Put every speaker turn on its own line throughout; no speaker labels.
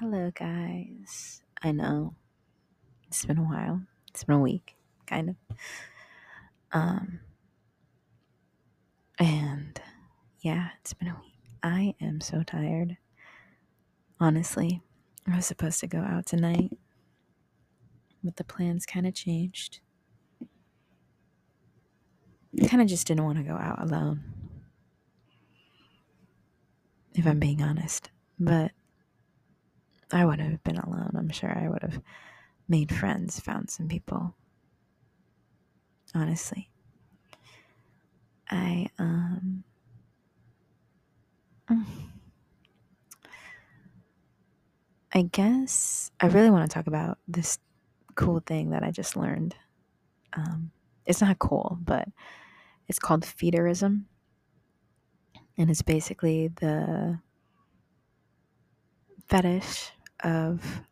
Hello, guys. I know it's been a while. It's been a week, kind of. Um, and yeah, it's been a week. I am so tired. Honestly, I was supposed to go out tonight, but the plans kind of changed. Kind of just didn't want to go out alone, if I'm being honest. But I would have been alone. I'm sure I would have made friends, found some people. Honestly. I um I guess I really want to talk about this cool thing that I just learned. Um, it's not cool, but it's called feederism. And it's basically the fetish of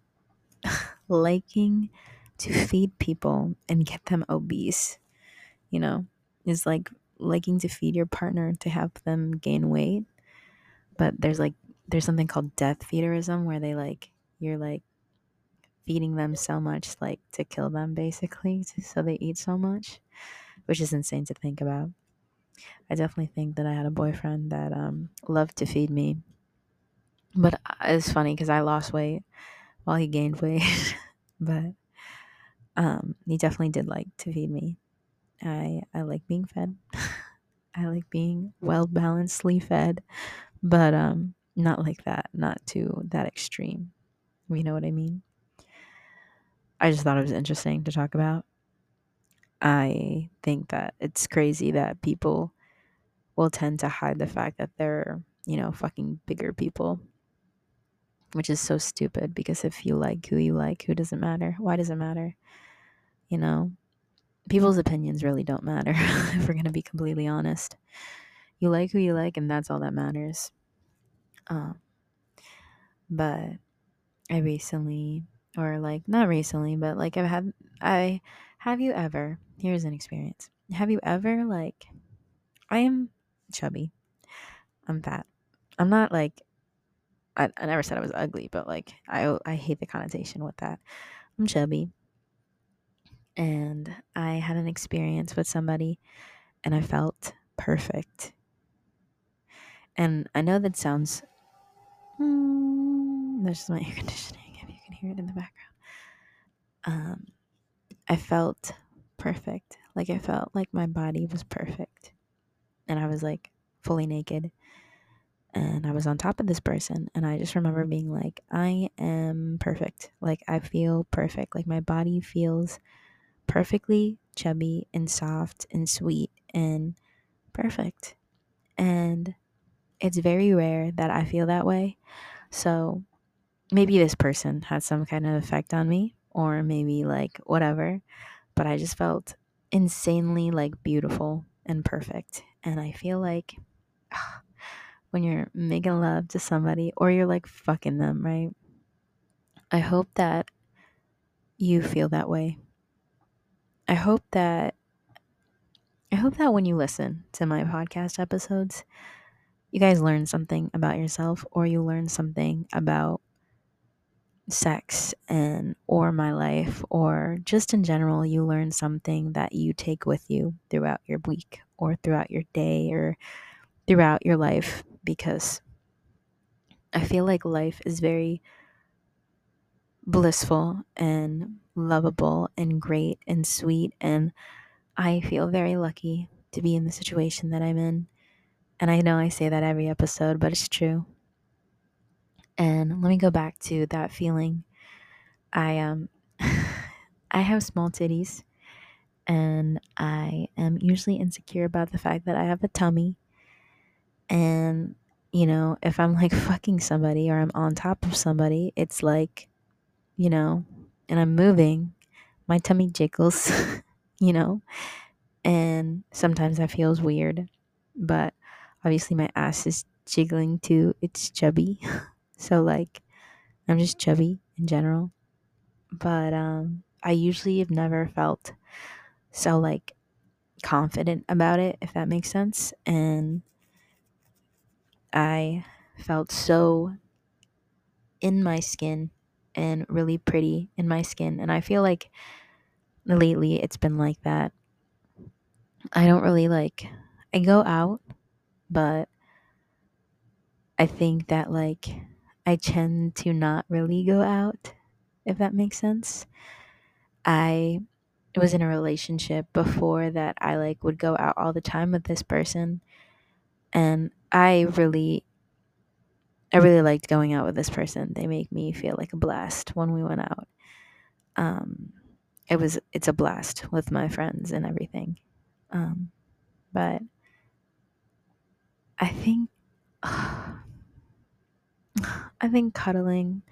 liking to feed people and get them obese. You know, is like liking to feed your partner to have them gain weight. But there's like there's something called death feederism where they like you're like feeding them so much like to kill them basically so they eat so much which is insane to think about i definitely think that i had a boyfriend that um loved to feed me but uh, it's funny because i lost weight while he gained weight. But um he definitely did like to feed me. I i like being fed. I like being well balancedly fed. But um not like that not to that extreme. You know what I mean? I just thought it was interesting to talk about. I think that it's crazy that people will tend to hide the fact that they're, you know, fucking bigger people, which is so stupid because if you like who you like, who doesn't matter? Why does it matter? You know, people's opinions really don't matter if we're going to be completely honest. You like who you like, and that's all that matters. Um, but I recently, or like not recently, but like I've had, I have you ever, here's an experience. Have you ever, like, I am chubby, I'm fat. I'm not like, I, I never said I was ugly, but like, I, I hate the connotation with that. I'm chubby. And I had an experience with somebody and I felt perfect. And I know that sounds, mm, just my air conditioning if you can hear it in the background. Um, I felt perfect. Like I felt like my body was perfect. And I was like fully naked. And I was on top of this person. And I just remember mm-hmm. being like, I am perfect. Like I feel perfect. Like my body feels perfectly chubby and soft and sweet and perfect. And it's very rare that I feel that way. So maybe this person had some kind of effect on me or maybe like whatever but i just felt insanely like beautiful and perfect and i feel like ugh, when you're making love to somebody or you're like fucking them right? I hope that you feel that way. I hope that i hope that when you listen to my podcast episodes you guys learn something about yourself or you learn something about sex and or my life or just in general you learn something that you take with you throughout your week or throughout your day or throughout your life because I feel like life is very blissful and lovable and great and sweet and I feel very lucky to be in the situation that I'm in. And I know I say that every episode, but it's true. And let me go back to that feeling. I um I have small titties and I am usually insecure about the fact that I have a tummy. And you know, if I'm like fucking somebody or I'm on top of somebody, it's like, you know, and I'm moving, my tummy jiggles, you know, and sometimes that feels weird, but obviously my ass is jiggling too. It's chubby. So like I'm just chubby in general. But um I usually have never felt so like confident about it if that makes sense and I felt so in my skin and really pretty in my skin. And I feel like lately it's been like that. I don't really like, I go out, but I think that like I tend to not really go out, if that makes sense. I was in a relationship before that I like would go out all the time with this person and I really I really liked going out with this person. They make me feel like a blast when we went out. Um it was it's a blast with my friends and everything. Um but I think I think cuddling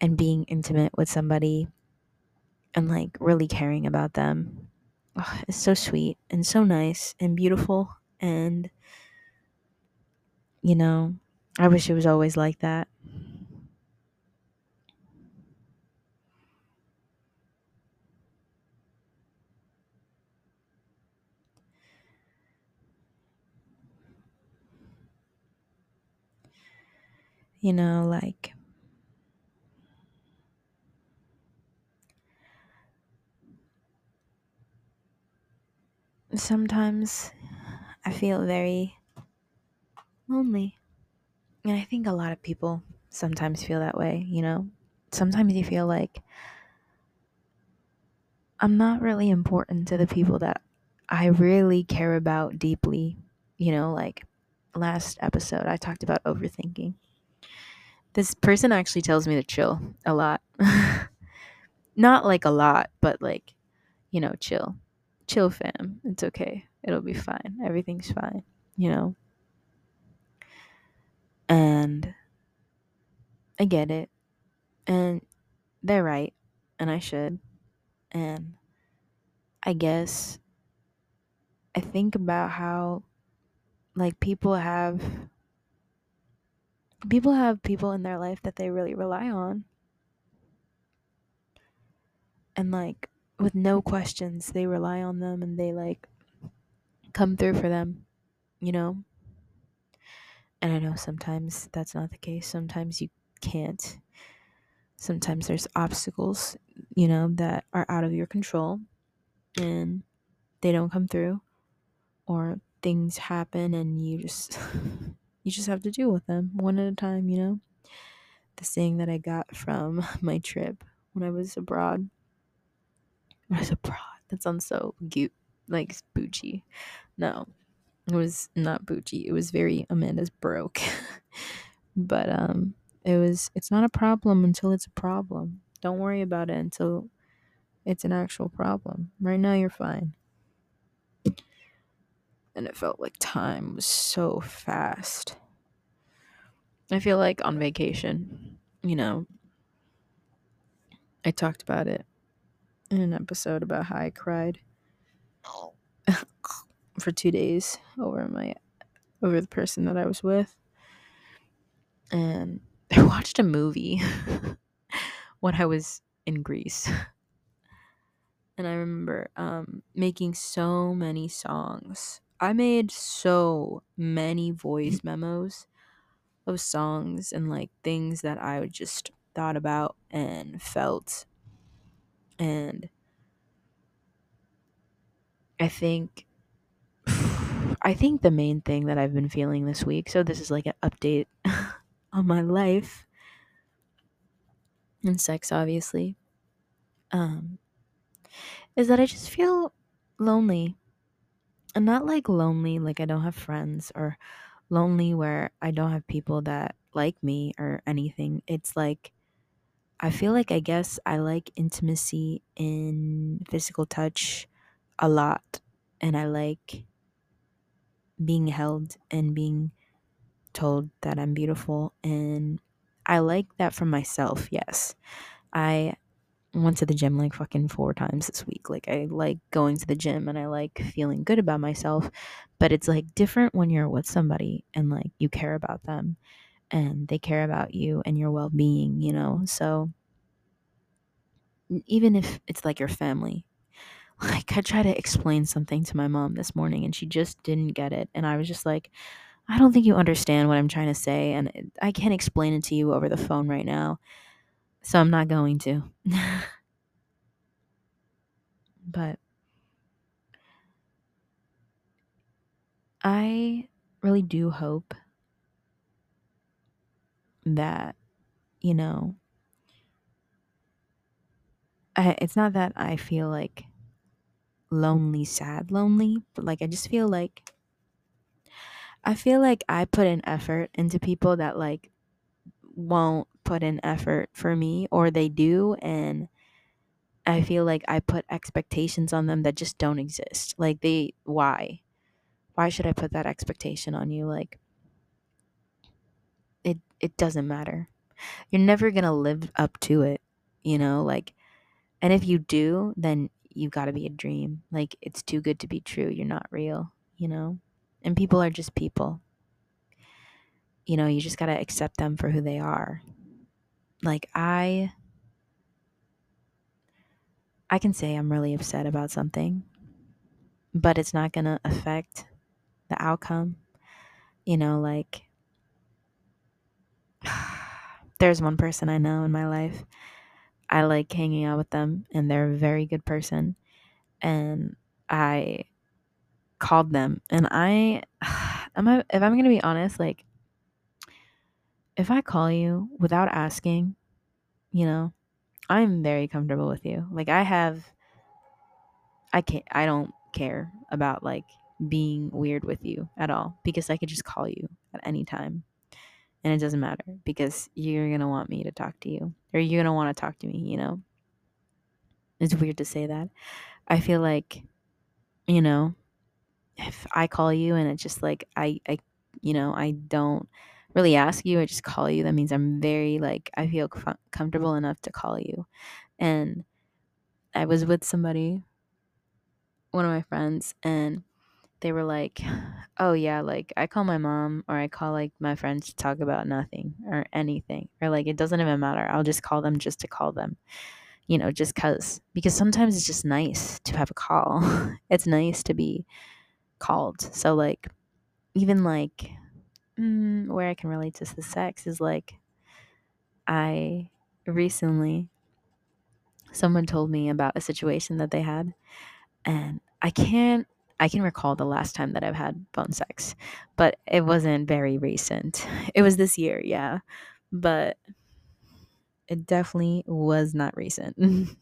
and being intimate with somebody and like really caring about them oh, is so sweet and so nice and beautiful and you know? I wish it was always like that. You know like sometimes i feel very lonely and i think a lot of people sometimes feel that way you know? Sometimes you feel like i'm not really important to the people that i really care about deeply you know? Like last episode i talked about overthinking. This person actually tells me to chill a lot. Not like a lot but like you know chill. Chill fam. It's okay. It'll be fine. Everything's fine you know and i get it. And they're right and i should. And i guess i think about how like people have people have people in their life that they really rely on. And like with no questions they rely on them and they like come through for them you know and i know sometimes that's not the case. Sometimes you can't. Sometimes there's obstacles you know that are out of your control and they don't come through or things happen and you just you just have to deal with them one at a time you know? The saying that i got from my trip when i was abroad when i was abroad that sounds so cute like bougie no it was not bougie. It was very amanda's broke. But um it was it's not a problem until it's a problem. Don't worry about it until it's an actual problem. Right now you're fine. And it felt like time was so fast. I feel like on vacation you know i talked about it in an episode about how i cried for two days over my over the person that i was with. And i watched a movie when i was in greece. And i remember um, making so many songs. I made so many voice memos of songs and like things that i just thought about and felt. And i think I think the main thing that I've been feeling this week, so this is like an update on my life and sex, obviously, um, is that I just feel lonely. And not like lonely, like I don't have friends, or lonely where I don't have people that like me or anything. It's like I feel like I guess I like intimacy in physical touch a lot. And I like being held and being told that I'm beautiful. And I like that for myself, yes. I went to the gym like fucking four times this week. Like, I like going to the gym and I like feeling good about myself. But it's like different when you're with somebody and like you care about them and they care about you and your well being, you know? So even if it's like your family, like I tried to explain something to my mom this morning and she just didn't get it. And I was just like, I don't think you understand what I'm trying to say, and I can't explain it to you over the phone right now, so I'm not going to. but I really do hope that, you know, I, it's not that I feel like lonely, sad, lonely, but like I just feel like I feel like I put an effort into people that like won't put an effort for me or they do and I feel like I put expectations on them that just don't exist. Like they why? Why should I put that expectation on you like it it doesn't matter. You're never going to live up to it, you know? Like and if you do, then you got to be a dream. Like it's too good to be true. You're not real, you know? And people are just people. You know, you just got to accept them for who they are. Like I I can say I'm really upset about something, but it's not going to affect the outcome. You know, like there's one person I know in my life. I like hanging out with them and they're a very good person. And I called them and I am if I'm going to be honest, like if I call you without asking, you know, I'm very comfortable with you. Like I have I can't I don't care about like being weird with you at all because I could just call you at any time. And it doesn't matter because you're going to want me to talk to you or you're going to want to talk to me, you know. It's weird to say that. I feel like you know, if I call you and it's just like I I you know, I don't really ask you, I just call you, that means I'm very like I feel com- comfortable enough to call you. And I was with somebody one of my friends and they were like, "Oh yeah, like I call my mom or I call like my friends to talk about nothing or anything or like it doesn't even matter. I'll just call them just to call them." You know, just cuz because sometimes it's just nice to have a call. it's nice to be called. So like even like mm, where I can relate to the sex is like I recently someone told me about a situation that they had and I can't I can recall the last time that I've had phone sex, but it wasn't very recent. It was this year, yeah. But it definitely was not recent.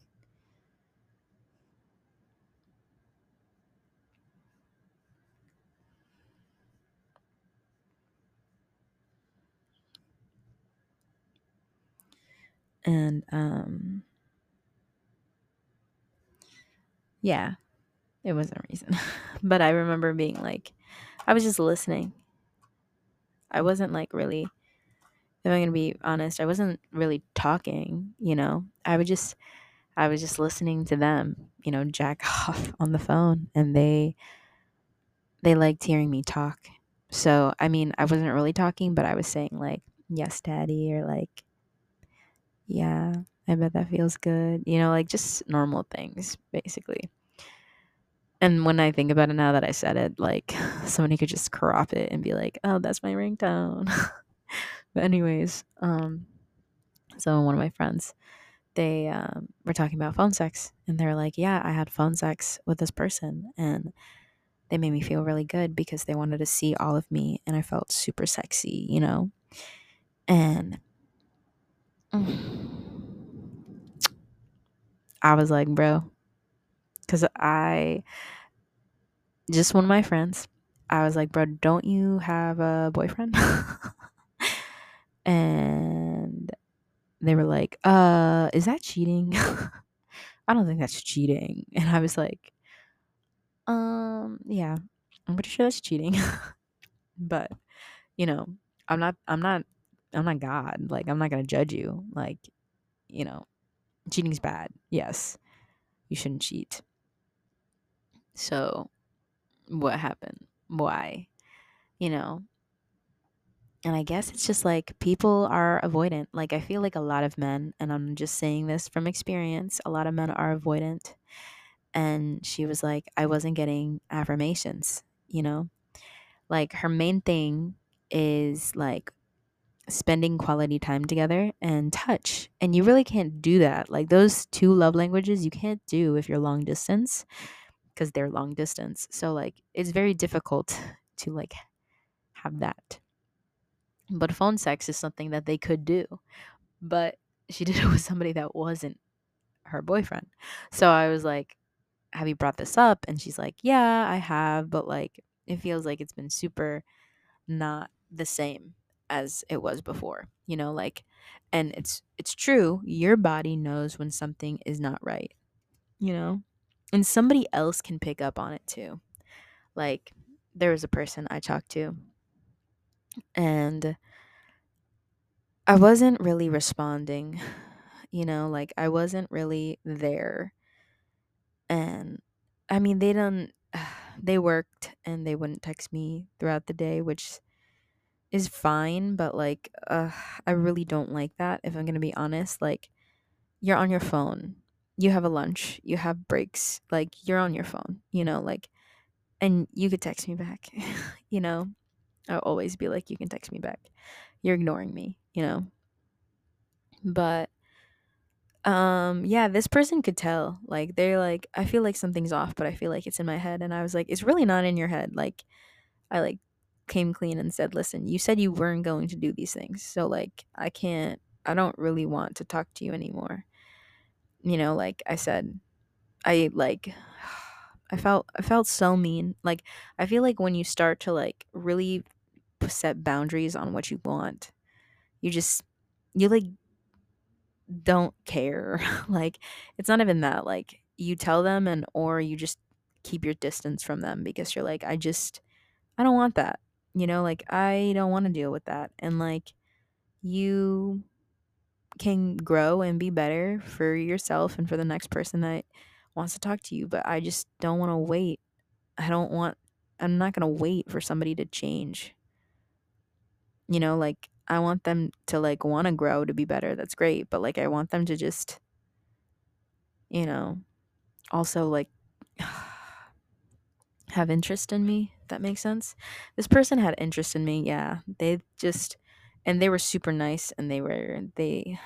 and um yeah, it wasn't recent. but I remember being like I was just listening. I wasn't like really if I'm gonna be honest, I wasn't really talking, you know. I would just I was just listening to them, you know, jack off on the phone and they they liked hearing me talk. So, I mean, I wasn't really talking, but I was saying like, "Yes, daddy," or like, "Yeah, I bet that feels good." You know, like just normal things basically. And when I think about it now that I said it, like somebody could just crop it and be like, "Oh, that's my ringtone." but anyways, um so one of my friends they um, were talking about phone sex and they're like yeah i had phone sex with this person and they made me feel really good because they wanted to see all of me and i felt super sexy you know and i was like bro because i just one of my friends i was like bro don't you have a boyfriend and they were like, uh, is that cheating? I don't think that's cheating. And I was like, um, yeah, I'm pretty sure that's cheating. but, you know, I'm not, I'm not, I'm not God. Like, I'm not going to judge you. Like, you know, cheating's bad. Yes, you shouldn't cheat. So, what happened? Why? You know, and I guess it's just like people are avoidant. Like I feel like a lot of men, and I'm just saying this from experience, a lot of men are avoidant. And she was like, I wasn't getting affirmations, you know? like her main thing is like spending quality time together and touch. And you really can't do that. Like those two love languages you can't do if you're long distance because they're long distance. So like it's very difficult to like have that. But phone sex is something that they could do. But she did it with somebody that wasn't her boyfriend. So I was like, Have you brought this up? And she's like, Yeah, I have, but like it feels like it's been super not the same as it was before. You know, like and it's it's true, your body knows when something is not right. You know? And somebody else can pick up on it too. Like there was a person I talked to and I wasn't really responding. You know, like I wasn't really there. And I mean, they don't they worked and they wouldn't text me throughout the day, which is fine, but like uh, I really don't like that if I'm going to be honest. Like you're on your phone. You have a lunch, you have breaks, like you're on your phone, you know, like and you could text me back, you know. I'll always be like you can text me back. You're ignoring me, you know. But um yeah, this person could tell. Like they're like I feel like something's off, but I feel like it's in my head and I was like it's really not in your head. Like I like came clean and said, "Listen, you said you weren't going to do these things. So like I can't I don't really want to talk to you anymore." You know, like I said, I like I felt I felt so mean. Like I feel like when you start to like really set boundaries on what you want, you just you like don't care. like it's not even that. Like you tell them and or you just keep your distance from them because you're like I just I don't want that. You know, like I don't want to deal with that. And like you can grow and be better for yourself and for the next person that wants to talk to you, but I just don't want to wait. I don't want I'm not going to wait for somebody to change. You know, like I want them to like want to grow to be better. That's great, but like I want them to just you know, also like have interest in me. That makes sense. This person had interest in me. Yeah, they just and they were super nice and they were they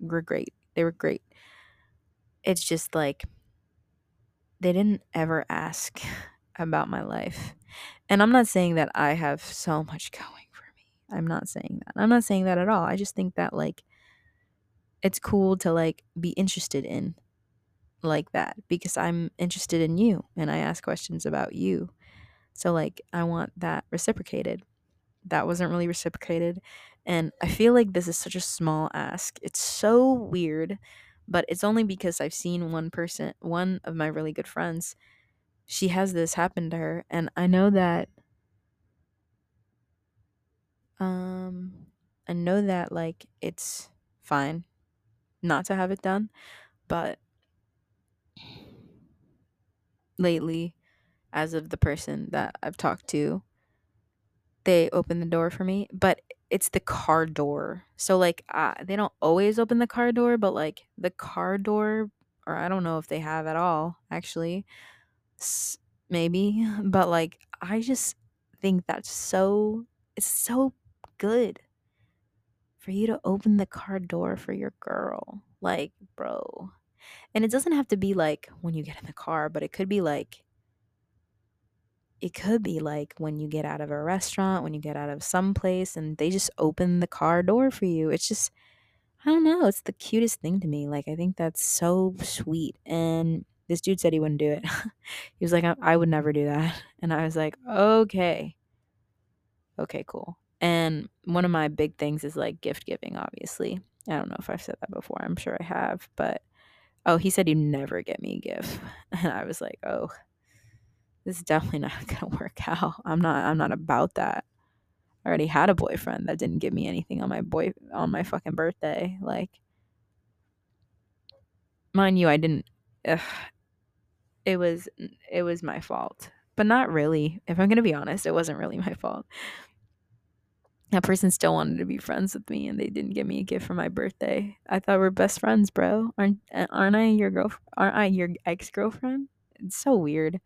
were great. They were great. It's just like they didn't ever ask about my life. And I'm not saying that I have so much going for me. I'm not saying that. I'm not saying that at all. I just think that like it's cool to like be interested in like that because I'm interested in you and I ask questions about you. So like I want that reciprocated. That wasn't really reciprocated and I feel like this is such a small ask. It's so weird, but it's only because I've seen one person, one of my really good friends, she has this happen to her and I know that um I know that like it's fine not to have it done, but lately as of the person that I've talked to, they open the door for me, but it's the car door. So like uh, they don't always open the car door, but like the car door or I don't know if they have at all actually. S- maybe, but like I just think that's so it's so good for you to open the car door for your girl. Like, bro. And it doesn't have to be like when you get in the car, but it could be like it could be like when you get out of a restaurant, when you get out of some place and they just open the car door for you. It's just I don't know, it's the cutest thing to me. Like I think that's so sweet. And this dude said he wouldn't do it. he was like I, I would never do that. And I was like, "Okay. Okay, cool." And one of my big things is like gift giving, obviously. I don't know if I've said that before. I'm sure I have, but oh, he said he'd never get me a gift. And I was like, "Oh, this is definitely not gonna work out. I'm not I'm not about that. I already had a boyfriend that didn't give me anything on my boy on my fucking birthday. Like mind you, I didn't ugh, it was it was my fault. But not really. If I'm gonna be honest, it wasn't really my fault. That person still wanted to be friends with me and they didn't give me a gift for my birthday. I thought we're best friends, bro. Aren't aren't I your girl aren't I your ex girlfriend? It's so weird.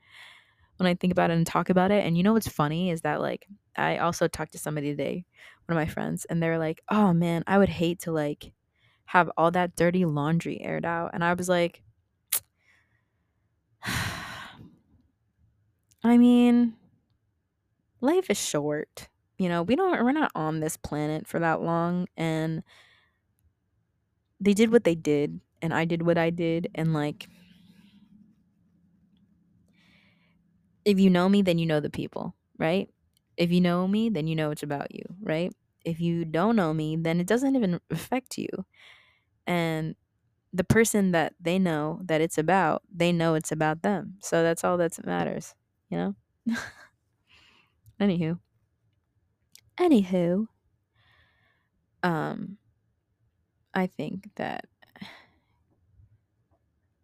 When I think about it and talk about it. And you know what's funny is that like I also talked to somebody today, one of my friends, and they're like, "Oh man, I would hate to like have all that dirty laundry aired out." And I was like, I mean, life is short. You know, we don't we're not on this planet for that long and they did what they did and I did what I did and like if you know me then you know the people, right? If you know me, then you know it's about you, right? If you don't know me, then it doesn't even affect you. And the person that they know that it's about, they know it's about them. So that's all that matters, you know? Anywho. Anywho. Um I think that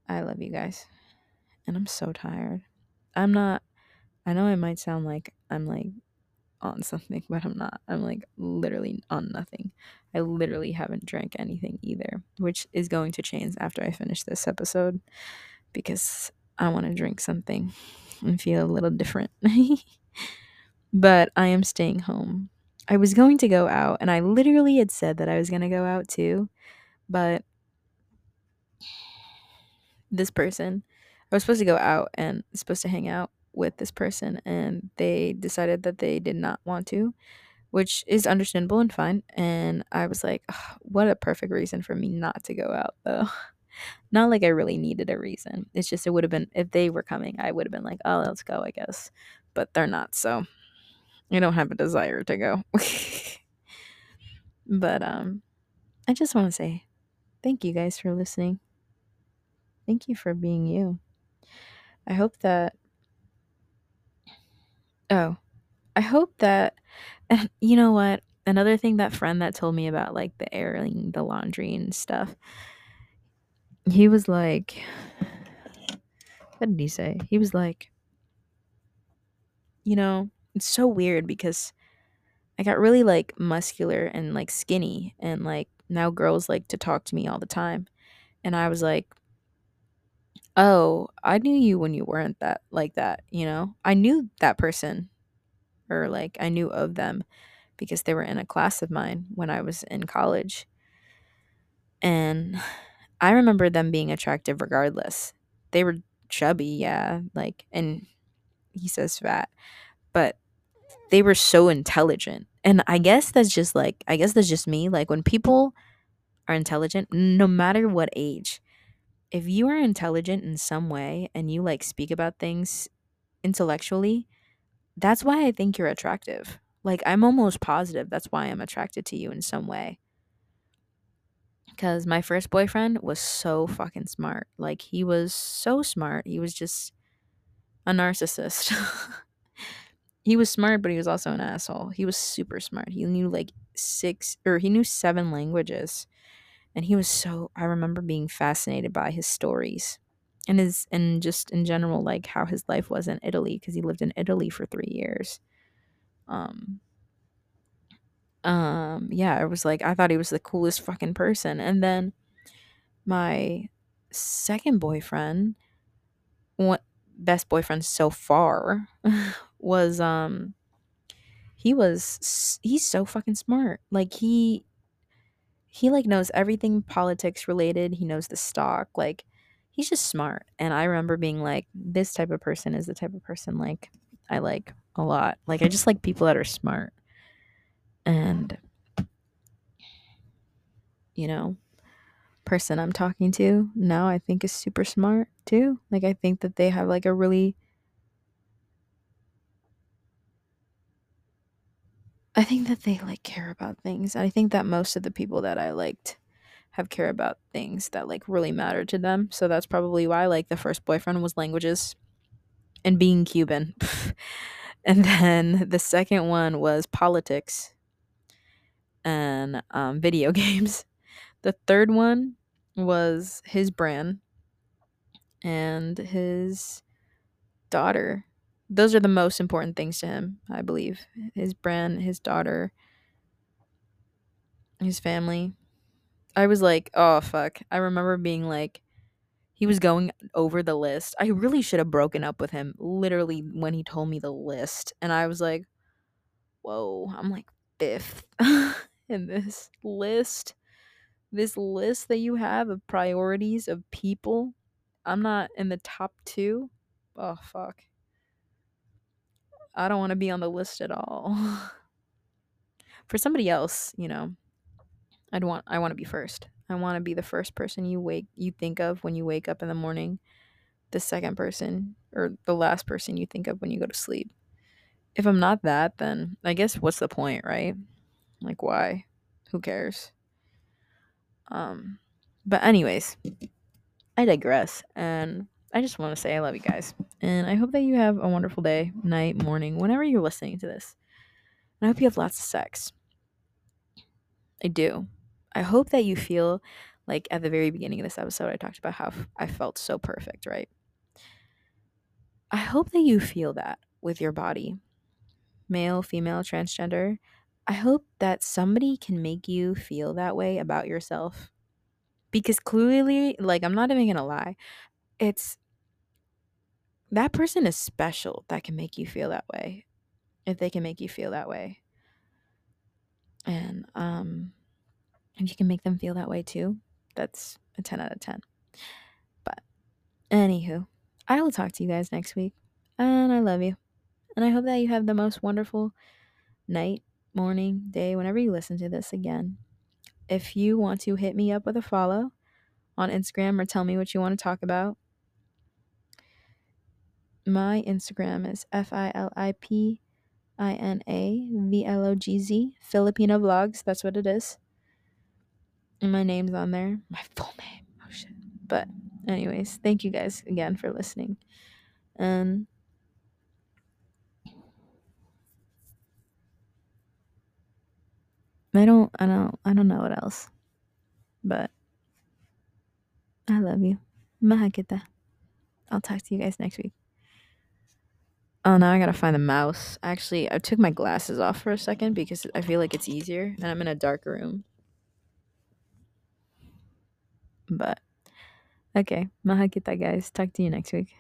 I love you guys. And I'm so tired. I'm not I know I might sound like I'm like on something, but I'm not. I'm like literally on nothing. I literally haven't drank anything either, which is going to change after I finish this episode because I want to drink something and feel a little different. but I am staying home. I was going to go out and I literally had said that I was going to go out too, but this person, I was supposed to go out and supposed to hang out with this person and they decided that they did not want to which is understandable and fine. And I was like, "Ugh, what a perfect reason for me not to go out, though. not like I really needed a reason. It's just, it would have been, if they were coming, I would have been like, oh, let's go, I guess. But they're not. So I don't have a desire to go. but um, I just want to say thank you guys for listening. Thank you for being you. I hope that. Oh, I hope that you know what? Another thing that friend that told me about like the airing the laundry and stuff. He was like what did he say? He was like you know, it's so weird because I got really like muscular and like skinny and like now girls like to talk to me all the time. And I was like, "Oh, I knew you when you weren't that like that, you know? I knew that person or like I knew of them because they were in a class of mine when I was in college. And I remember them being attractive regardless. They were chubby, yeah, like and he says fat, but they were so intelligent. And I guess that's just like I guess that's just me. Like when people are intelligent, no matter what age, if you are intelligent in some way and you like speak about things intellectually, that's why I think you're attractive. Like I'm almost positive that's why I'm attracted to you in some way. Cuz my first boyfriend was so fucking smart. Like he was so smart. He was just a narcissist. he was smart, but he was also an asshole. He was super smart. He knew like six or he knew seven languages. And he was so I remember being fascinated by his stories and his and just in general like how his life was in Italy because he lived in Italy for 3 years. Um um yeah, it was like I thought he was the coolest fucking person. And then my second boyfriend, what best boyfriend so far was um he was he's so fucking smart. Like he he like knows everything politics related. He knows the stock. Like he's just smart. And I remember being like this type of person is the type of person like I like a lot. Like I just like people that are smart. And you know, person I'm talking to now I think is super smart too. Like I think that they have like a really I think that they like care about things. I think that most of the people that I liked have care about things that like really matter to them. So that's probably why like the first boyfriend was languages and being Cuban. and then the second one was politics and um, video games. The third one was his brand and his daughter. Those are the most important things to him, I believe. His brand, his daughter, his family. I was like, oh fuck. I remember being like, he was going over the list. I really should have broken up with him literally when he told me the list. And I was like, whoa, I'm like fifth in this list. This list that you have of priorities of people. I'm not in the top two. Oh, fuck. I don't want to be on the list at all. For somebody else, you know, I'd want I want to be first. I want to be the first person you wake you think of when you wake up in the morning, the second person or the last person you think of when you go to sleep. If I'm not that, then I guess what's the point, right? Like why? Who cares? Um but anyways, I digress and I just want to say I love you guys. And I hope that you have a wonderful day, night, morning, whenever you're listening to this. And I hope you have lots of sex. I do. I hope that you feel like at the very beginning of this episode, I talked about how I felt so perfect, right? I hope that you feel that with your body, male, female, transgender. I hope that somebody can make you feel that way about yourself. Because clearly, like, I'm not even gonna lie, it's that person is special that can make you feel that way if they can make you feel that way. And um if you can make them feel that way too that's a 10 out of 10 but anywho i will talk to you guys next week and i love you and i hope that you have the most wonderful night morning day whenever you listen to this again. If you want to hit me up with a follow on instagram or tell me what you want to talk about my Instagram is F I L I P I N A V L O G Z, Filipino Vlogs. That's what it is. And my name's on there. My full name. Oh, shit. But, anyways, thank you guys again for listening. And. I don't, I don't, I don't know what else. But I love you. Mahal kita. I'll talk to you guys next week. Oh, now I gotta find the mouse. Actually, I took my glasses off for a second because I feel like it's easier and I'm in a dark room. But, okay. Mahal kita, guys. Talk to you next week.